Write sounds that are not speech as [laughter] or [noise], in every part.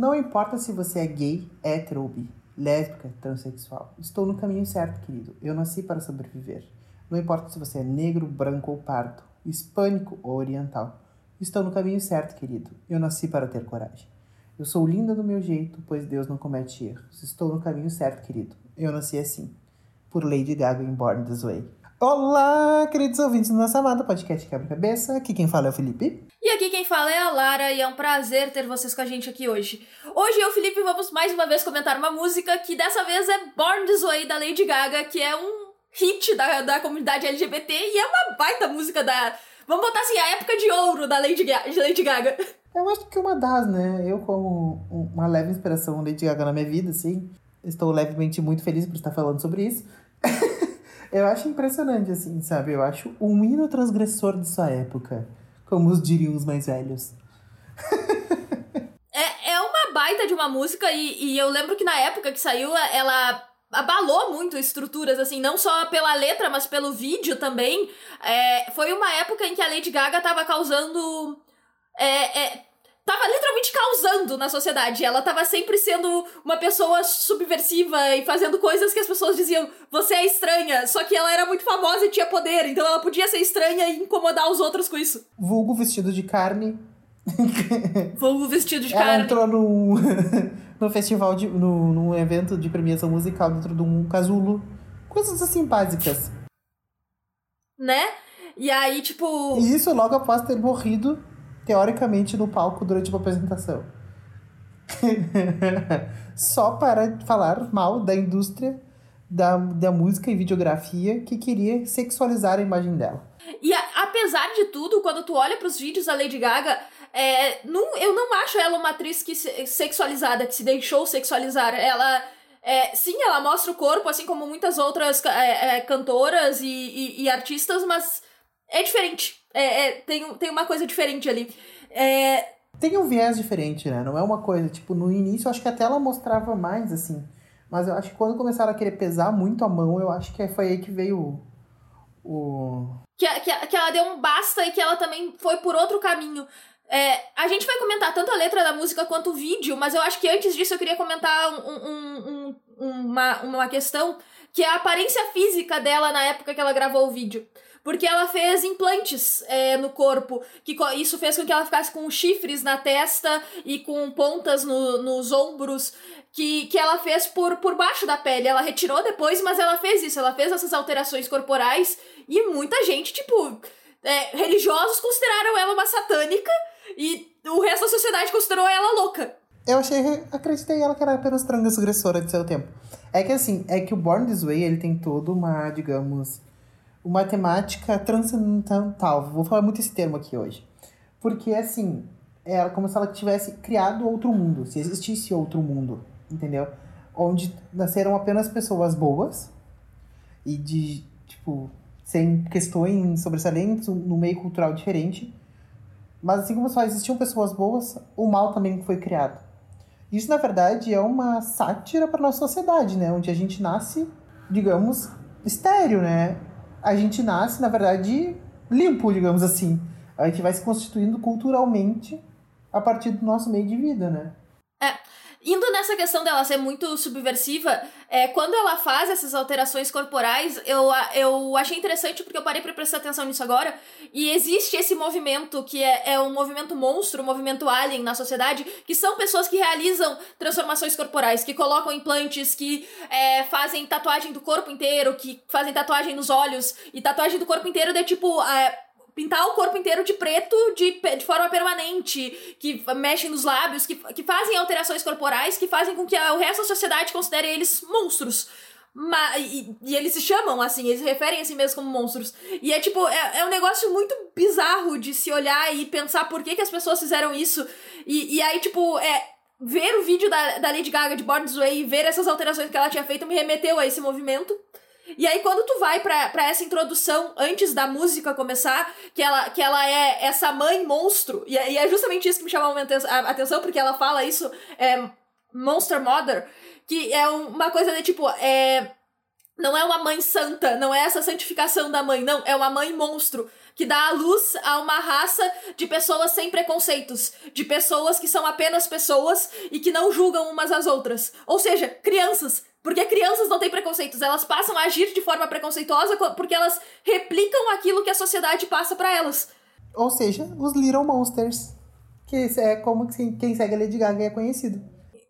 Não importa se você é gay, hétero ou bi, lésbica, transexual. Estou no caminho certo, querido. Eu nasci para sobreviver. Não importa se você é negro, branco ou pardo, hispânico ou oriental. Estou no caminho certo, querido. Eu nasci para ter coragem. Eu sou linda do meu jeito, pois Deus não comete erros. Estou no caminho certo, querido. Eu nasci assim. Por Lady Gaga em Born This Way. Olá, queridos ouvintes do nosso amado podcast Quebra-Cabeça. Aqui quem fala é o Felipe. E aqui quem fala é a Lara e é um prazer ter vocês com a gente aqui hoje. Hoje eu e o Felipe vamos mais uma vez comentar uma música que dessa vez é Born This Way da Lady Gaga, que é um hit da, da comunidade LGBT e é uma baita música da. Vamos botar assim, a época de ouro da Lady, Lady Gaga. [laughs] Eu acho que uma das, né? Eu, como uma leve inspiração Lady Gaga na minha vida, assim, estou levemente muito feliz por estar falando sobre isso. [laughs] eu acho impressionante, assim, sabe? Eu acho um hino transgressor de sua época, como os diriam os mais velhos. é, é uma baita de uma música, e, e eu lembro que na época que saiu, ela abalou muito estruturas, assim, não só pela letra, mas pelo vídeo também. É, foi uma época em que a Lady Gaga tava causando. É, é, tava literalmente causando na sociedade. Ela tava sempre sendo uma pessoa subversiva e fazendo coisas que as pessoas diziam, você é estranha. Só que ela era muito famosa e tinha poder, então ela podia ser estranha e incomodar os outros com isso. Vulgo vestido de carne. [laughs] Vulgo vestido de ela carne. Ela entrou no, [laughs] no festival, de, no, num evento de premiação musical dentro de um casulo. Coisas assim básicas. Né? E aí, tipo. E isso logo após ter morrido teoricamente, no palco durante uma apresentação. [laughs] Só para falar mal da indústria da, da música e videografia que queria sexualizar a imagem dela. E a, apesar de tudo, quando tu olha para os vídeos da Lady Gaga, é, não, eu não acho ela uma atriz que se, sexualizada, que se deixou sexualizar. Ela. É, sim, ela mostra o corpo, assim como muitas outras é, é, cantoras e, e, e artistas, mas é diferente. É, é, tem, tem uma coisa diferente ali. É... Tem um viés diferente, né? Não é uma coisa, tipo, no início eu acho que até ela mostrava mais, assim. Mas eu acho que quando começaram a querer pesar muito a mão, eu acho que foi aí que veio o. o... Que, que, que ela deu um basta e que ela também foi por outro caminho. É, a gente vai comentar tanto a letra da música quanto o vídeo, mas eu acho que antes disso eu queria comentar um, um, um, uma, uma questão que é a aparência física dela na época que ela gravou o vídeo porque ela fez implantes é, no corpo, que isso fez com que ela ficasse com chifres na testa e com pontas no, nos ombros, que, que ela fez por, por baixo da pele. Ela retirou depois, mas ela fez isso, ela fez essas alterações corporais e muita gente, tipo, é, religiosos consideraram ela uma satânica e o resto da sociedade considerou ela louca. Eu achei, acreditei ela que era apenas transgressora de seu tempo. É que assim, é que o Born This Way, ele tem toda uma, digamos, uma temática transcendental. Vou falar muito esse termo aqui hoje. Porque, assim, é como se ela tivesse criado outro mundo, se existisse outro mundo, entendeu? Onde nasceram apenas pessoas boas e de, tipo, sem questões sobressalentes, no meio cultural diferente. Mas assim como só existiam pessoas boas, o mal também foi criado. Isso, na verdade, é uma sátira para nossa sociedade, né? Onde a gente nasce, digamos, estéreo, né? A gente nasce, na verdade, limpo, digamos assim. A gente vai se constituindo culturalmente a partir do nosso meio de vida, né? É. Indo nessa questão dela ser muito subversiva, é, quando ela faz essas alterações corporais, eu, eu achei interessante porque eu parei para prestar atenção nisso agora. E existe esse movimento que é, é um movimento monstro, um movimento alien na sociedade, que são pessoas que realizam transformações corporais, que colocam implantes, que é, fazem tatuagem do corpo inteiro, que fazem tatuagem nos olhos, e tatuagem do corpo inteiro de tipo. É, pintar o corpo inteiro de preto de, de forma permanente, que mexem nos lábios, que, que fazem alterações corporais, que fazem com que a, o resto da sociedade considere eles monstros. Mas, e, e, eles se chamam assim, eles referem a si mesmos como monstros. E é tipo, é, é um negócio muito bizarro de se olhar e pensar por que, que as pessoas fizeram isso. E, e aí, tipo, é, ver o vídeo da, da Lady Gaga de Born This Way e ver essas alterações que ela tinha feito me remeteu a esse movimento. E aí, quando tu vai para essa introdução, antes da música começar, que ela, que ela é essa mãe monstro, e, é, e é justamente isso que me chamou a atenção, porque ela fala isso, é, Monster Mother, que é uma coisa de tipo, é, não é uma mãe santa, não é essa santificação da mãe, não, é uma mãe monstro que dá a luz a uma raça de pessoas sem preconceitos, de pessoas que são apenas pessoas e que não julgam umas às outras. Ou seja, crianças. Porque crianças não têm preconceitos, elas passam a agir de forma preconceituosa porque elas replicam aquilo que a sociedade passa para elas. Ou seja, os Little Monsters. Que é como quem segue a Lady Gaga é conhecido.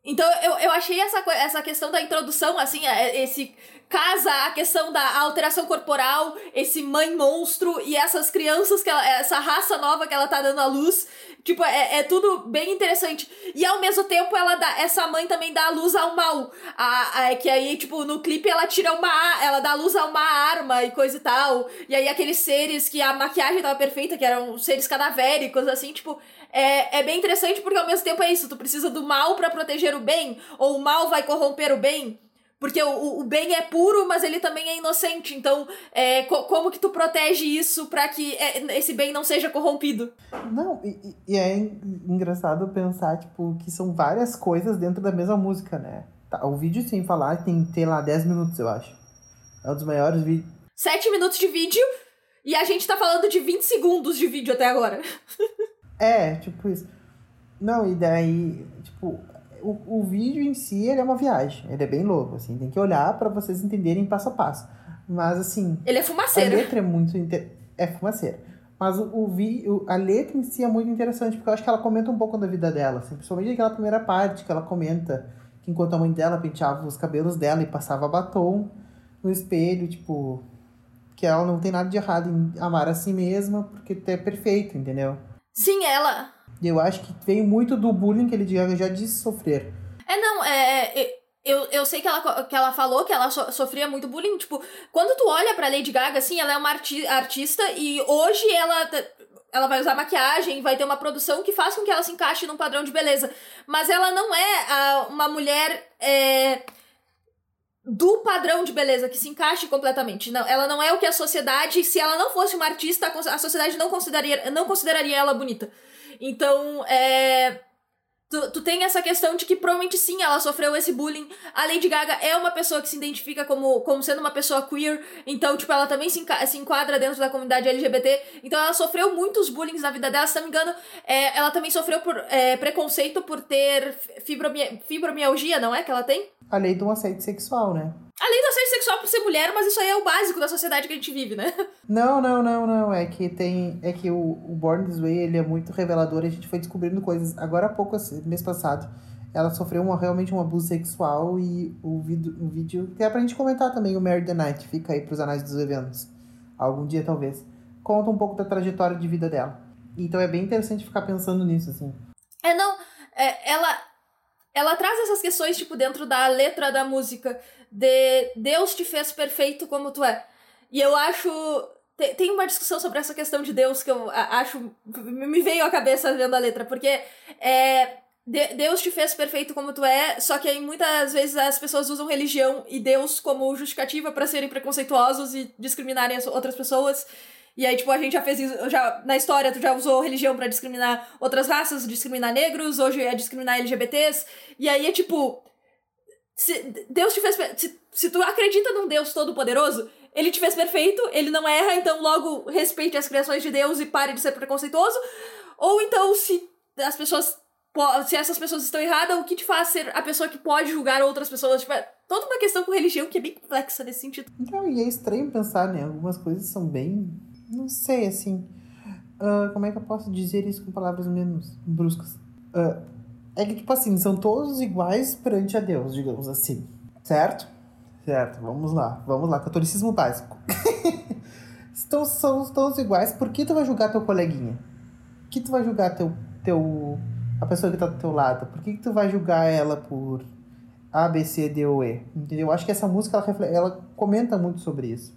Então eu, eu achei essa, essa questão da introdução, assim, é, esse casa a questão da alteração corporal, esse mãe monstro e essas crianças, que ela, essa raça nova que ela tá dando à luz. Tipo, é, é tudo bem interessante. E ao mesmo tempo, ela dá. Essa mãe também dá a luz ao mal. A, a, que aí, tipo, no clipe ela tira uma. Ela dá luz a uma arma e coisa e tal. E aí aqueles seres que a maquiagem tava perfeita, que eram seres cadavéricos, assim, tipo. É, é bem interessante porque ao mesmo tempo é isso. Tu precisa do mal para proteger o bem, ou o mal vai corromper o bem. Porque o, o bem é puro, mas ele também é inocente. Então, é, co como que tu protege isso para que é, esse bem não seja corrompido? Não, e, e, é engraçado pensar, tipo, que são várias coisas dentro da mesma música, né? Tá, o vídeo, sem falar, tem, tem lá 10 minutos, eu acho. É um dos maiores vídeos. 7 minutos de vídeo e a gente tá falando de 20 segundos de vídeo até agora. [laughs] é, tipo isso. Não, e daí, tipo, o, o vídeo em si ele é uma viagem. Ele é bem louco, assim. Tem que olhar para vocês entenderem passo a passo. Mas, assim... Ele é fumaceiro. A letra é muito... Inter... É fumaceira. Mas o, o, vi, o, a letra em si é muito interessante, porque eu acho que ela comenta um pouco da vida dela. Assim, principalmente aquela primeira parte que ela comenta que enquanto a mãe dela penteava os cabelos dela e passava batom no espelho, tipo... Que ela não tem nada de errado em amar a si mesma, porque é perfeito, entendeu? Sim, ela eu acho que veio muito do bullying que ele já disse sofrer. É, não, é, é. Eu, eu sei que ela, que ela falou que ela so, sofria muito bullying. Tipo, quando tu olha pra Lady Gaga, assim, ela é uma arti artista e hoje ela ela vai usar maquiagem, vai ter uma produção que faz com que ela se encaixe num padrão de beleza. Mas ela não é a, uma mulher é, do padrão de beleza que se encaixe completamente. Não, ela não é o que a sociedade, se ela não fosse uma artista, a sociedade não consideraria, não consideraria ela bonita. Então, é. Tu, tu tem essa questão de que provavelmente sim, ela sofreu esse bullying. A Lady Gaga é uma pessoa que se identifica como, como sendo uma pessoa queer, então, tipo, ela também se, se enquadra dentro da comunidade LGBT. Então, ela sofreu muitos bullying na vida dela. Se não me engano, é, ela também sofreu por é, preconceito por ter fibromialgia, não é? Que ela tem? A lei do assédio sexual, né? Além do assédio sexual por ser mulher, mas isso aí é o básico da sociedade que a gente vive, né? [laughs] Não, não, não, não. É que tem. É que o, o Born This Way ele é muito revelador. A gente foi descobrindo coisas. Agora há pouco, mês passado, ela sofreu uma, realmente um abuso sexual e o, vídeo, o vídeo. Que é pra gente comentar também o Mary the Night. Fica aí pros anais dos eventos. Algum dia, talvez. Conta um pouco da trajetória de vida dela. Então é bem interessante ficar pensando nisso, assim. É, não. É, ela. Ela traz essas questões, tipo, dentro da letra da música de Deus te fez perfeito como tu é. E eu acho. Tem uma discussão sobre essa questão de Deus que eu acho. Me veio à cabeça vendo a letra, porque é. Deus te fez perfeito como tu é, só que aí muitas vezes as pessoas usam religião e Deus como justificativa para serem preconceituosos e discriminarem as outras pessoas. E aí, tipo, a gente já fez isso, já, na história, tu já usou religião para discriminar outras raças, discriminar negros, hoje é discriminar LGBTs. E aí é tipo, se Deus te fez. Se, se tu acredita num Deus todo-poderoso, ele te fez perfeito, ele não erra, então logo respeite as criações de Deus e pare de ser preconceituoso. Ou então, se as pessoas. Se essas pessoas estão erradas, o que te faz ser a pessoa que pode julgar outras pessoas? Tipo, é toda uma questão com religião que é bem complexa nesse sentido. Então, e é estranho pensar, né? Algumas coisas são bem. Não sei, assim. Uh, como é que eu posso dizer isso com palavras menos bruscas? Uh, é que, tipo assim, são todos iguais perante a Deus, digamos assim. Certo? Certo, vamos lá. Vamos lá, catolicismo básico. [laughs] Estão, são todos iguais, por que tu vai julgar teu coleguinha? Por que tu vai julgar teu, teu, a pessoa que tá do teu lado? Por que, que tu vai julgar ela por A, B, C, D ou E? Entendeu? Eu acho que essa música, ela, ela comenta muito sobre isso.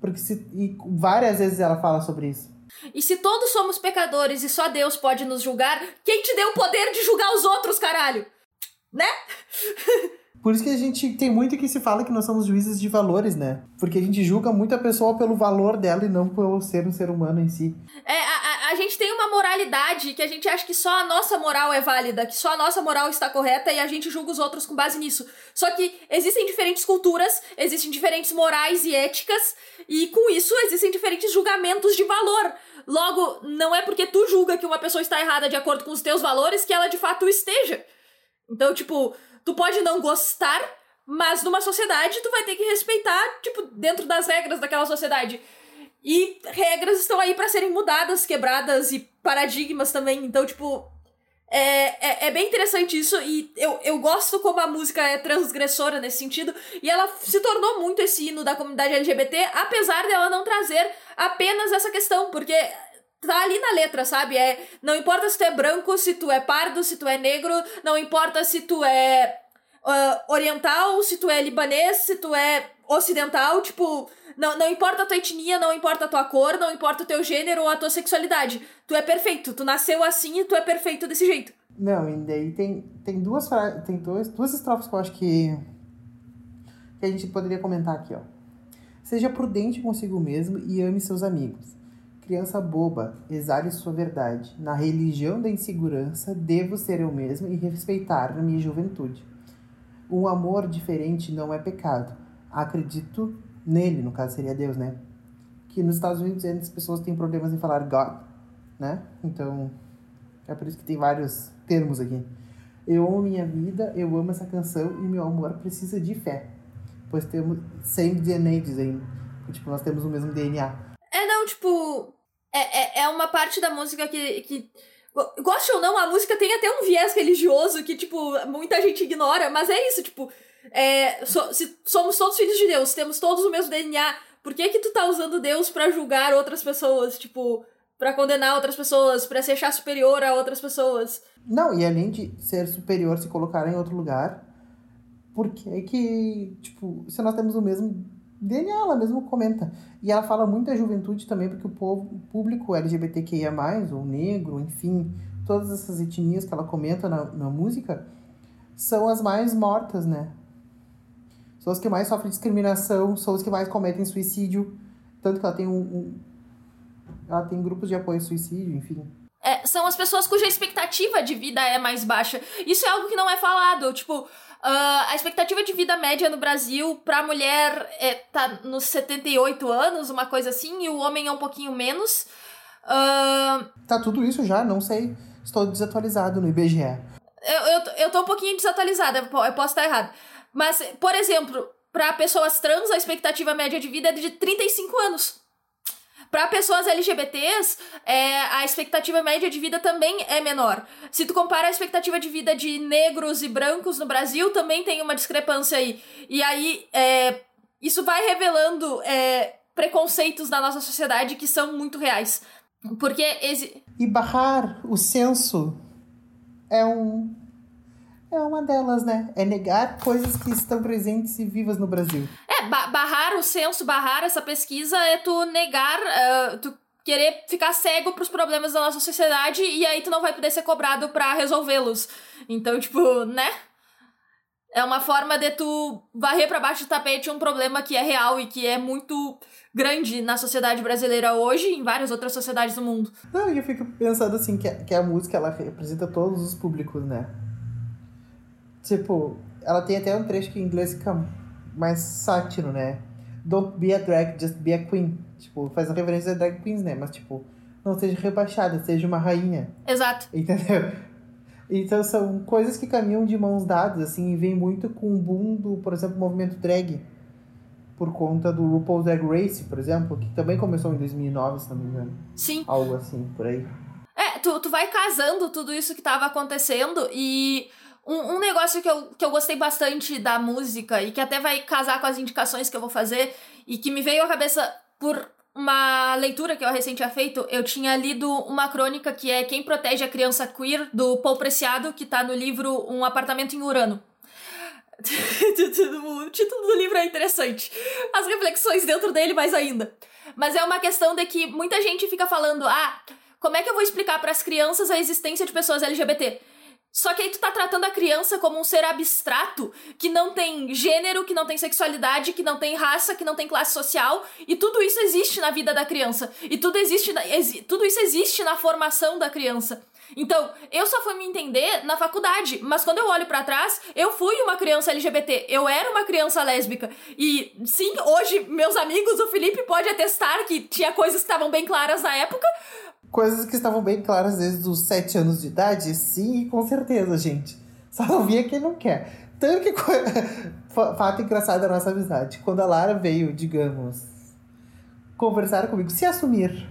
Porque se, e várias vezes ela fala sobre isso. E se todos somos pecadores e só Deus pode nos julgar, quem te deu o poder de julgar os outros, caralho? Né? [laughs] Por isso que a gente tem muito que se fala que nós somos juízes de valores, né? Porque a gente julga muito a pessoa pelo valor dela e não pelo ser um ser humano em si. É, a, a, gente tem uma moralidade que a gente acha que só a nossa moral é válida, que só a nossa moral está correta e a gente julga os outros com base nisso. Só que existem diferentes culturas, existem diferentes morais e éticas, e com isso existem diferentes julgamentos de valor. Logo, não é porque tu julga que uma pessoa está errada de acordo com os teus valores que ela de fato esteja. Então, tipo, tu pode não gostar, mas numa sociedade tu vai ter que respeitar, tipo, dentro das regras daquela sociedade. E regras estão aí para serem mudadas, quebradas e paradigmas também. Então, tipo, é, é, é, bem interessante isso. E eu, eu gosto como a música é transgressora nesse sentido. E ela se tornou muito esse hino da comunidade LGBT, apesar dela não trazer apenas essa questão, porque tá ali na letra, sabe? É, não importa se tu é branco, se tu é pardo, se tu é negro, não importa se tu é uh, oriental, se tu é libanês, se tu é ocidental, tipo, não, não importa a tua etnia, não importa a tua cor, não importa o teu gênero ou a tua sexualidade. Tu é perfeito, tu nasceu assim e tu é perfeito desse jeito. Não, e daí tem, tem duas tem dois, duas estrofes que eu acho que, que a gente poderia comentar aqui, ó. Seja prudente consigo mesmo e ame seus amigos. Criança boba, exale sua verdade. Na religião da insegurança, devo ser eu mesmo e respeitar a minha juventude. Um amor diferente não é pecado. Acredito nele, no caso seria Deus, né? Que nos Estados Unidos as pessoas têm problemas em falar God, né? Então, é por isso que tem vários termos aqui. Eu amo minha vida, eu amo essa canção e meu amor precisa de fé. Pois temos same DNA, dizem. Tipo, nós temos o mesmo DNA. É, não, tipo. É, é, é uma parte da música que, que. Goste ou não, a música tem até um viés religioso que, tipo, muita gente ignora, mas é isso, tipo é, so, se somos todos filhos de Deus, temos todos o mesmo DNA, por que que tu tá usando Deus para julgar outras pessoas, tipo, para condenar outras pessoas, para se achar superior a outras pessoas? Não, e além de ser superior, se colocar em outro lugar, porque que, tipo, se nós temos o mesmo DNA, ela mesmo comenta. E ela fala muito da juventude também, porque o povo, o público LGBTQIA+, ou negro, enfim, todas essas etnias que ela comenta na, na música, são as mais mortas, né? São as que mais sofrem discriminação, são as que mais cometem suicídio. Tanto que ela tem um, um ela tem grupos de apoio ao suicídio, enfim. É, são as pessoas cuja expectativa de vida é mais baixa. Isso é algo que não é falado. Tipo, uh, a expectativa de vida média no Brasil pra mulher é, tá nos 78 anos, uma coisa assim, e o homem é um pouquinho menos. Uh... Tá tudo isso já, não sei. Estou desatualizado no IBGE. Eu, eu, eu tô um pouquinho desatualizada, eu posso estar errado. Mas, por exemplo, para pessoas trans, a expectativa média de vida é de 35 anos. Para pessoas LGBTs, é, a expectativa média de vida também é menor. Se tu compara a expectativa de vida de negros e brancos no Brasil, também tem uma discrepância aí. E aí, é, isso vai revelando é, preconceitos na nossa sociedade que são muito reais. Porque. Exi... E barrar o senso é um é uma delas, né? É negar coisas que estão presentes e vivas no Brasil. É, ba barrar o censo, barrar essa pesquisa é tu negar, uh, tu querer ficar cego pros problemas da nossa sociedade e aí tu não vai poder ser cobrado para resolvê-los. Então, tipo, né? É uma forma de tu varrer para baixo do tapete um problema que é real e que é muito grande na sociedade brasileira hoje e em várias outras sociedades do mundo. Não, eu fico pensando assim, que a, que a música ela representa todos os públicos, né? Tipo, ela tem até um trecho que em inglês fica mais sátiro, né? Don't be a drag, just be a queen. Tipo, faz uma referência a drag queens, né? Mas, tipo, não seja rebaixada, seja uma rainha. Exato. Entendeu? Então são coisas que caminham de mãos dadas, assim, e vem muito com o boom do, por exemplo, movimento drag. Por conta do RuPaul's Drag Race, por exemplo, que também começou em 2009, se não me engano. Sim. Algo assim, por aí. É, tu, tu vai casando tudo isso que tava acontecendo e um, um negócio que eu, que eu gostei bastante da música e que até vai casar com as indicações que eu vou fazer e que me veio à cabeça por uma leitura que eu recém tinha feito, eu tinha lido uma crônica que é Quem Protege a Criança Queer, do Paul Preciado, que tá no livro Um Apartamento em Urano. [laughs] o título do livro é interessante. As reflexões dentro dele, mais ainda. Mas é uma questão de que muita gente fica falando: ah, como é que eu vou explicar para as crianças a existência de pessoas LGBT? Só que aí tu tá tratando a criança como um ser abstrato, que não tem gênero, que não tem sexualidade, que não tem raça, que não tem classe social, e tudo isso existe na vida da criança. E tudo existe na, tudo isso existe na formação da criança. Então, eu só fui me entender na faculdade, mas quando eu olho para trás, eu fui uma criança LGBT, eu era uma criança lésbica. E sim, hoje meus amigos, o Felipe pode atestar que tinha coisas que estavam bem claras na época, Coisas que estavam bem claras desde os sete anos de idade? Sim, com certeza, gente. Só não via quem não quer. Tanto que. [laughs] Fato engraçado da nossa amizade. Quando a Lara veio, digamos, conversar comigo, se assumir,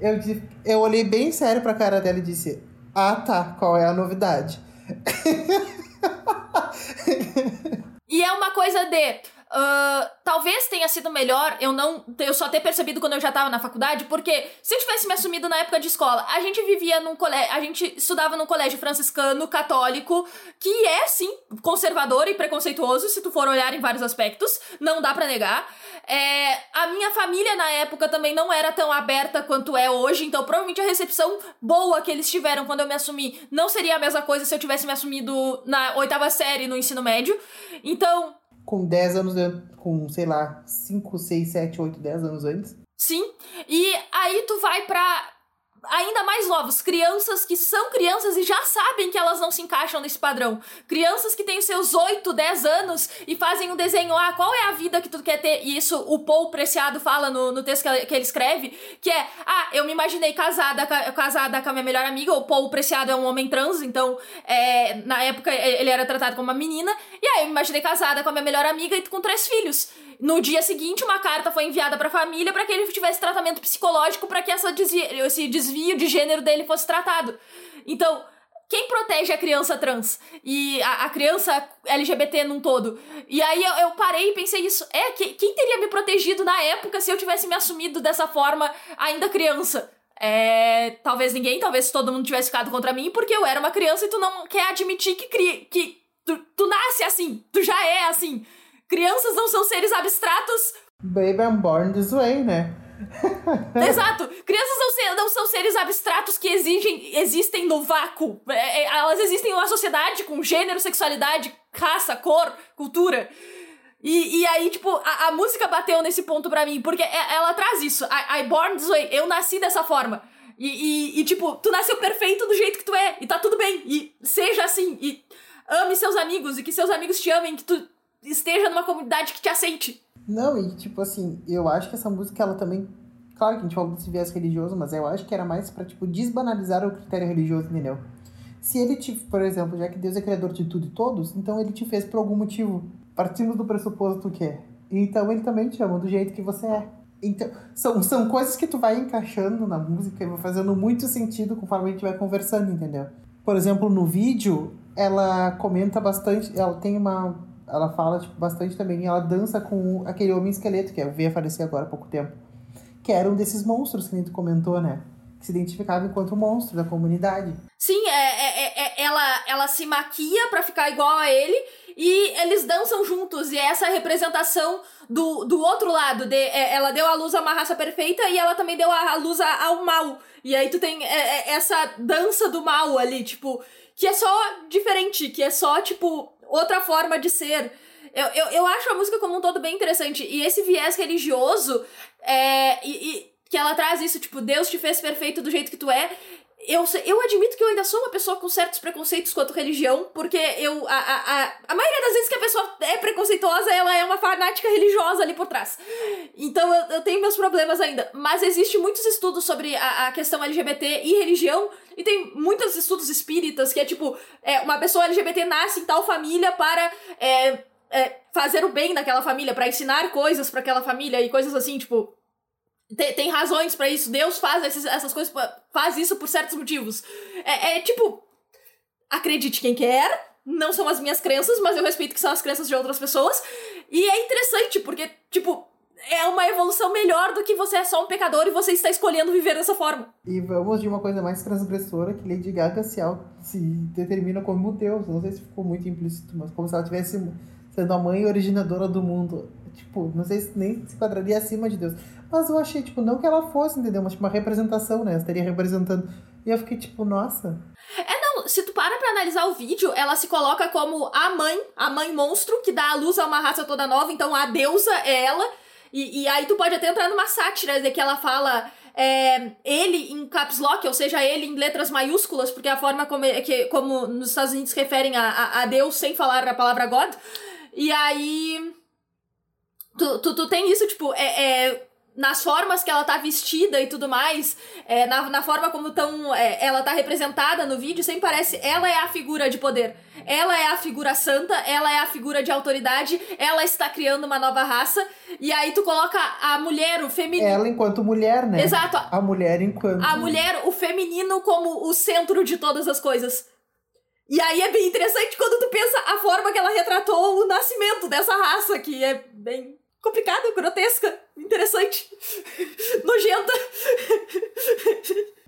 eu, eu olhei bem sério pra cara dela e disse: Ah, tá, qual é a novidade? [laughs] e é uma coisa de Uh, talvez tenha sido melhor eu não eu só ter percebido quando eu já tava na faculdade, porque se eu tivesse me assumido na época de escola, a gente vivia num colégio, a gente estudava num colégio franciscano católico, que é sim conservador e preconceituoso, se tu for olhar em vários aspectos, não dá para negar. É, a minha família na época também não era tão aberta quanto é hoje, então provavelmente a recepção boa que eles tiveram quando eu me assumi não seria a mesma coisa se eu tivesse me assumido na oitava série no ensino médio. Então, com 10 anos, com, sei lá, 5, 6, 7, 8, 10 anos antes. Sim. E aí tu vai pra ainda mais novos, crianças que são crianças e já sabem que elas não se encaixam nesse padrão. Crianças que têm os seus 8, 10 anos e fazem um desenho, ah, qual é a vida que tu quer ter? E isso o Paul Preciado fala no, no texto que, ele, escreve, que é, ah, eu me imaginei casada, casada com a minha melhor amiga, o Paul Preciado é um homem trans, então é, na época ele era tratado como uma menina, e aí eu me imaginei casada com a minha melhor amiga e com três filhos. No dia seguinte, uma carta foi enviada para a família para que ele tivesse tratamento psicológico para que essa desvio, esse desvio de gênero dele fosse tratado. Então, quem protege a criança trans e a, a criança LGBT num todo? E aí eu, eu parei e pensei isso. É, que, quem teria me protegido na época se eu tivesse me assumido dessa forma ainda criança? É, talvez ninguém, talvez todo mundo tivesse ficado contra mim, porque eu era uma criança e tu não quer admitir que, cri, que tu, tu nasce assim, tu já é assim. Crianças não são seres abstratos. Baby, I'm born this way, né? [laughs] Exato! [laughs] Crianças não, ser, não, são seres abstratos que exigem, existem no vácuo. É, é, elas existem numa sociedade com gênero, sexualidade, raça, cor, cultura. E, e aí, tipo, a, a música bateu nesse ponto pra mim, porque é, ela traz isso. I, I born this way. Eu nasci dessa forma. E, e, e, tipo, tu nasceu perfeito do jeito que tu é. E tá tudo bem. E seja assim. E ame seus amigos. E que seus amigos te amem. Que tu esteja numa comunidade que te aceite. Não, e tipo assim, eu acho que essa música ela também. Claro que a gente falou desse viés religioso, mas eu acho que era mais pra, tipo, desbanalizar o critério religioso, entendeu? Se ele te, por exemplo, já que Deus é criador de tudo e todos, então ele te fez por algum motivo. Partimos do pressuposto que é. Então ele também te ama do jeito que você é. Então, são, são coisas que tu vai encaixando na música e vai fazendo muito sentido conforme a gente vai conversando, entendeu? Por exemplo, no vídeo, ela comenta bastante, ela tem uma ela fala tipo, bastante também. Ela dança com aquele homem esqueleto, que eu vi aparecer agora há pouco tempo. Que era um desses monstros que a gente comentou, né? Que se identificava enquanto monstro da comunidade. Sim, é, é, é, é ela, ela se maquia para ficar igual a ele e eles dançam juntos. E é essa representação do, do outro lado. De, é, ela deu a luz a uma raça perfeita e ela também deu a, a luz ao mal. E aí tu tem é, essa dança do mal ali, tipo, que é só diferente, que é só, tipo, outra forma de ser. Eu, eu, eu acho a música como um todo bem interessante. E esse viés religioso, é, e, e, que ela traz isso, tipo, Deus te fez perfeito do jeito que tu é. Eu, eu admito que eu ainda sou uma pessoa com certos preconceitos quanto religião, porque eu. A, a, a, maioria das vezes que a pessoa é preconceituosa, ela é uma fanática religiosa ali por trás. Então eu, eu tenho meus problemas ainda. Mas existe muitos estudos sobre a, a questão LGBT e religião, e tem muitos estudos espíritas que é tipo: é, uma pessoa LGBT nasce em tal família para. É, é, fazer o bem naquela família, para ensinar coisas para aquela família e coisas assim, tipo, tem, tem razões para isso. Deus faz esses, essas coisas, faz isso por certos motivos. É, é, tipo, acredite quem quer. Não são as minhas crenças, mas eu respeito que são as crenças de outras pessoas. E é interessante, porque, tipo, é uma evolução melhor do que você é só um pecador e você está escolhendo viver dessa forma. E vamos de uma coisa mais transgressora que Lady Gaga se, se determina como Deus. Não sei se ficou muito implícito, mas como se ela tivesse sendo a mãe originadora do mundo. Tipo, não sei se nem se quadraria acima de Deus. Mas eu achei, tipo, não que ela fosse, entendeu? Mas tipo, uma representação, né? Estaria representando. E eu fiquei tipo, nossa. É, não, se tu para pra analisar o vídeo, ela se coloca como a mãe, a mãe monstro, que dá a luz a uma raça toda nova, então a deusa é ela. E, e aí tu pode até entrar numa sátira de que ela fala é, ele em caps lock, ou seja, ele em letras maiúsculas, porque é a forma como, que, como nos Estados Unidos referem a, a, a Deus sem falar a palavra God. E aí. Tu, tu, tu tem isso, tipo, é, é nas formas que ela tá vestida e tudo mais, é, na, na forma como tão, é, ela tá representada no vídeo, sempre parece ela é a figura de poder. Ela é a figura santa, ela é a figura de autoridade, ela está criando uma nova raça. E aí tu coloca a mulher, o feminino. Ela enquanto mulher, né? Exato. A mulher enquanto. A mulher, o feminino como o centro de todas as coisas. E aí é bem interessante quando tu pensa a forma que ela retratou o nascimento dessa raça, que é bem complicada, grotesca, interessante, [laughs] nojenta.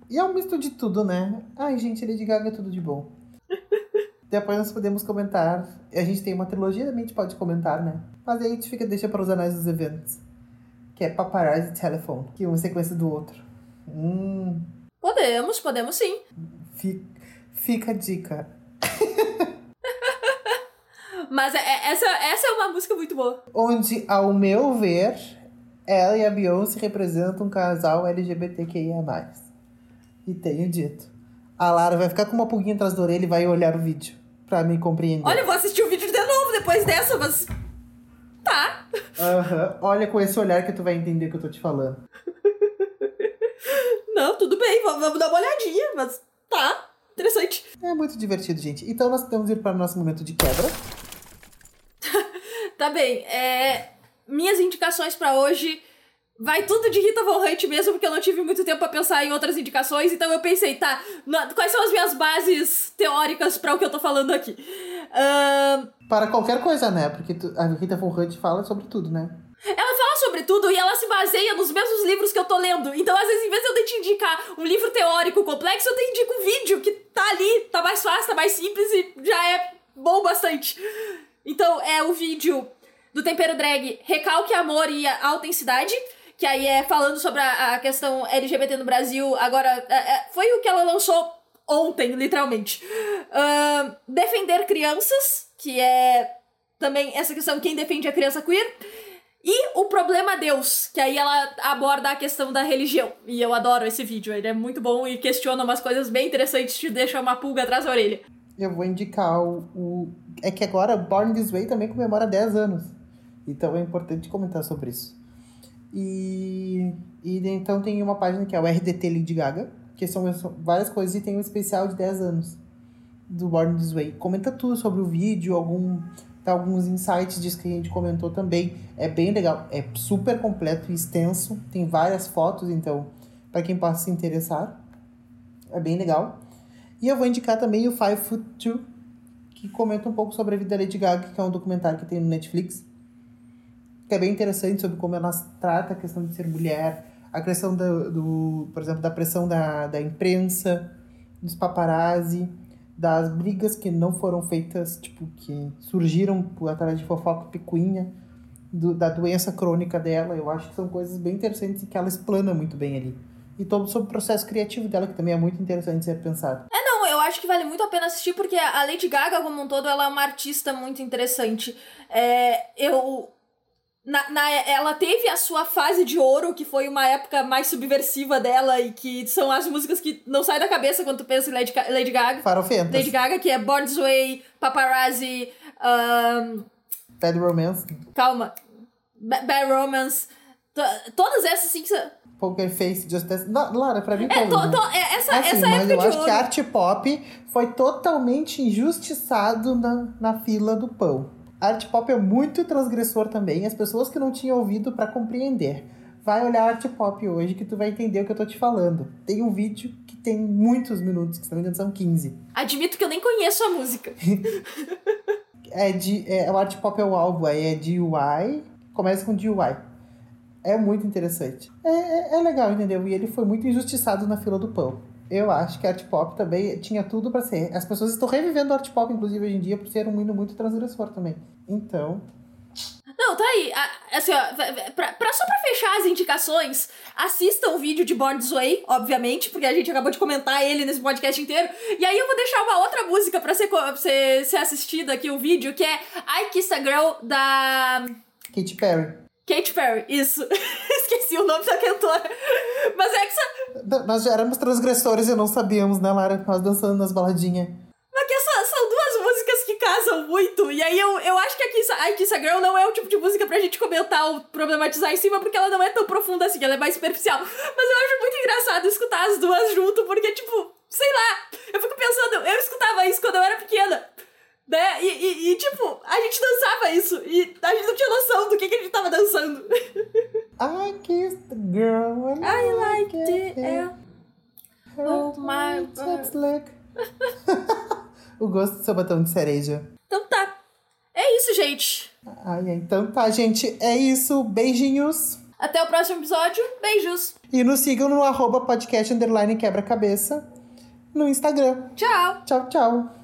E é um misto de tudo, né? Ai, gente, Lady Gaga é tudo de bom. Depois nós podemos comentar. A gente tem uma trilogia, a gente pode comentar, né? Mas aí a gente fica, deixa para os anais dos eventos. Que é Paparazzi Telephone, que uma sequência do outro. Hum. Podemos, podemos sim. Fica, fica a dica. Mas é, é, essa, essa é uma música muito boa. Onde, ao meu ver, ela e a Beyoncé representam um casal LGBTQIA. E tenho dito. A Lara vai ficar com uma pulguinha atrás da orelha e vai olhar o vídeo. Pra me compreender. Olha, eu vou assistir o vídeo de novo depois dessa, mas. Tá. Aham. Uhum. Olha com esse olhar que tu vai entender o que eu tô te falando. [laughs] Não, tudo bem, vamos dar uma olhadinha, mas tá. Interessante. É muito divertido, gente. Então nós temos ir para o nosso momento de quebra. Tá bem. É... Minhas indicações para hoje vai tudo de Rita Von Hunt mesmo, porque eu não tive muito tempo para pensar em outras indicações, então eu pensei, tá, quais são as minhas bases teóricas para o que eu tô falando aqui? Uh... Para qualquer coisa, né? Porque tu, a Rita Von Hunt fala sobre tudo, né? Ela fala sobre tudo e ela se baseia nos mesmos livros que eu tô lendo. Então, às vezes, em vez de eu te indicar um livro teórico complexo, eu te indico um vídeo que tá ali, tá mais fácil, tá mais simples e já é bom bastante. Então, é o vídeo do Tempero Drag Recalque Amor e Autenticidade que aí é falando sobre a, a questão LGBT no Brasil. Agora, é, é, foi o que ela lançou ontem, literalmente. Uh, defender crianças, que é também essa questão quem defende a criança queer. E o problema Deus, que aí ela aborda a questão da religião. E eu adoro esse vídeo, ele é muito bom e questiona umas coisas bem interessantes, te deixa uma pulga atrás da orelha. Eu vou indicar o, o. É que agora Born This Way também comemora 10 anos. Então é importante comentar sobre isso. E, e então tem uma página que é o RDT Lady Gaga, que são várias coisas, e tem um especial de 10 anos do Born This Way. Comenta tudo sobre o vídeo, algum, tá, alguns insights disso que a gente comentou também. É bem legal, é super completo e extenso, tem várias fotos, então, para quem possa se interessar, é bem legal. E eu vou indicar também o Five Foot Two, que comenta um pouco sobre a vida da Lady Gaga, que é um documentário que tem no Netflix que é bem interessante sobre como ela trata a questão de ser mulher, a questão do, do por exemplo, da pressão da, da imprensa, dos paparazzi, das brigas que não foram feitas, tipo, que surgiram por, através de fofoca picuinha, do, da doença crônica dela. Eu acho que são coisas bem interessantes e que ela explana muito bem ali. E todo sobre o processo criativo dela, que também é muito interessante ser pensado. É, acho que vale muito a pena assistir, porque a Lady Gaga, como um todo, ela é uma artista muito interessante. É, eu na, na, ela teve a sua fase de ouro, que foi uma época mais subversiva dela e que são as músicas que não saem da cabeça quando tu pensa em Lady, Lady Gaga. Farofentas. Lady Gaga, que é Born This Way, Paparazzi, um... Bad Romance. Calma. Ba Bad Romance. Todas essas, assim, que... Poker Face, Just Dance. Não, Lara, pra mim é, to, to, é, essa, assim, essa mas época eu acho ouro. que art pop foi totalmente injustiçado na, na fila do pão. Art pop é muito transgressor também, as pessoas que não tinham ouvido para compreender. Vai olhar art pop hoje que tu vai entender o que eu tô te falando. Tem um vídeo que tem muitos minutos, que se não me engano são 15. Admito que eu nem conheço a música. [laughs] é de. É, o art pop é o álbum, é de UI. Começa com DUI. É muito interessante. É, é, é legal, entendeu? E ele foi muito injustiçado na fila do pão eu acho que art pop também tinha tudo para ser. As pessoas estão revivendo art pop, inclusive, hoje em dia, por ser um hino muito transgressor também. Então. Não, tá aí. Assim, ó, pra, pra- só pra fechar as indicações, assistam o vídeo de Born This Way, obviamente, porque a gente acabou de comentar ele nesse podcast inteiro. E aí eu vou deixar uma outra música pra ser, pra ser, ser assistida aqui, o vídeo, que é I Kissed a Girl, da Katy Perry. Katy Perry. Isso. [laughs] Esqueci o nome da cantora. Mas é que essa, Nós já éramos transgressores e não sabíamos, né, Lara? Nós dançando nas baladinhas. mas que essa- são duas músicas que casam muito. E aí eu, eu acho que a Kiss, a Kiss a Girl não é o tipo de música pra gente comentar ou problematizar em cima, porque ela não é tão profunda assim, ela é mais superficial. Mas eu acho muito engraçado escutar as duas junto, porque, tipo, sei lá, eu fico pensando, eu escutava isso quando eu era pequena. Né? E, e- e, tipo, a gente dançava isso. E a gente não tinha noção do que, que a gente tava dançando. [laughs] I kissed the girl and I like it. it. Oh my like... [laughs] o gosto do seu batom de cereja. Então tá. É isso, gente. Ai, ai, então tá, gente. É isso. Beijinhos. Até o próximo episódio. Beijos. E nos sigam no arroba podcast underline quebra-cabeça no Instagram. Tchau. Tchau, tchau.